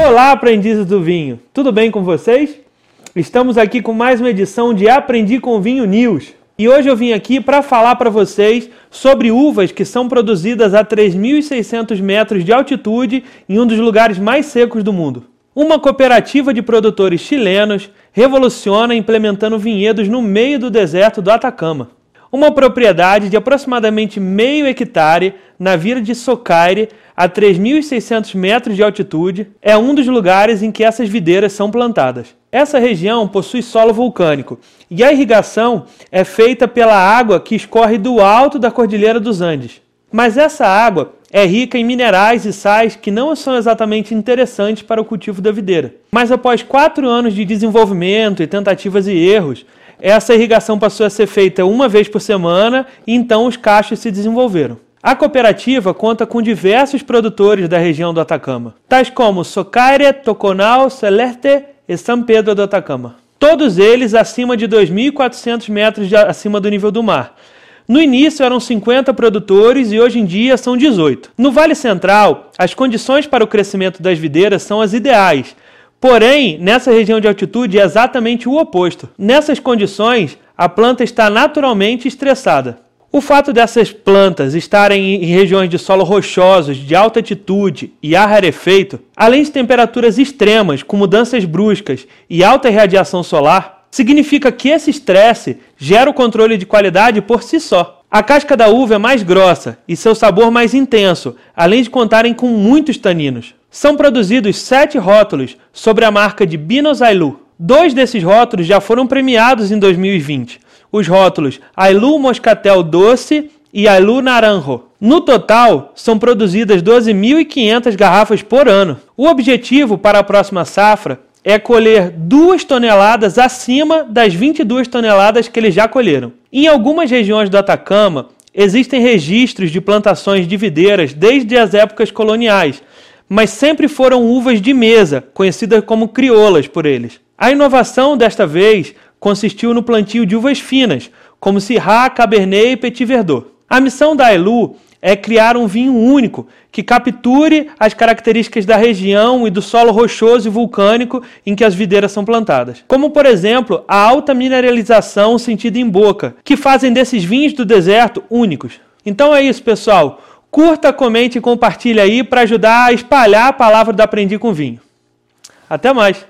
Olá, aprendizes do vinho! Tudo bem com vocês? Estamos aqui com mais uma edição de Aprendi com Vinho News. E hoje eu vim aqui para falar para vocês sobre uvas que são produzidas a 3.600 metros de altitude em um dos lugares mais secos do mundo. Uma cooperativa de produtores chilenos revoluciona implementando vinhedos no meio do deserto do Atacama. Uma propriedade de aproximadamente meio hectare na vila de Socaire, a 3.600 metros de altitude, é um dos lugares em que essas videiras são plantadas. Essa região possui solo vulcânico e a irrigação é feita pela água que escorre do alto da Cordilheira dos Andes. Mas essa água é rica em minerais e sais que não são exatamente interessantes para o cultivo da videira. Mas após quatro anos de desenvolvimento e tentativas e erros, essa irrigação passou a ser feita uma vez por semana e então os cachos se desenvolveram. A cooperativa conta com diversos produtores da região do Atacama, tais como Socaire, Toconal, Celeste e São Pedro do Atacama. Todos eles acima de 2.400 metros de, acima do nível do mar. No início eram 50 produtores e hoje em dia são 18. No Vale Central, as condições para o crescimento das videiras são as ideais. Porém, nessa região de altitude é exatamente o oposto. Nessas condições, a planta está naturalmente estressada. O fato dessas plantas estarem em regiões de solo rochosos, de alta altitude e ar rarefeito, além de temperaturas extremas, com mudanças bruscas e alta radiação solar, significa que esse estresse gera o controle de qualidade por si só. A casca da uva é mais grossa e seu sabor mais intenso, além de contarem com muitos taninos. São produzidos sete rótulos sobre a marca de Binos Ailu. Dois desses rótulos já foram premiados em 2020 os rótulos Ailu Moscatel Doce e Ailu Naranjo. No total, são produzidas 12.500 garrafas por ano. O objetivo para a próxima safra é colher 2 toneladas acima das 22 toneladas que eles já colheram. Em algumas regiões do Atacama, existem registros de plantações de videiras desde as épocas coloniais, mas sempre foram uvas de mesa, conhecidas como crioulas por eles. A inovação desta vez consistiu no plantio de uvas finas, como Syrah, Cabernet e Petit Verdot. A missão da Elu é criar um vinho único que capture as características da região e do solo rochoso e vulcânico em que as videiras são plantadas. Como, por exemplo, a alta mineralização sentida em boca, que fazem desses vinhos do deserto únicos. Então é isso, pessoal. Curta, comente e compartilhe aí para ajudar a espalhar a palavra do Aprendi com Vinho. Até mais!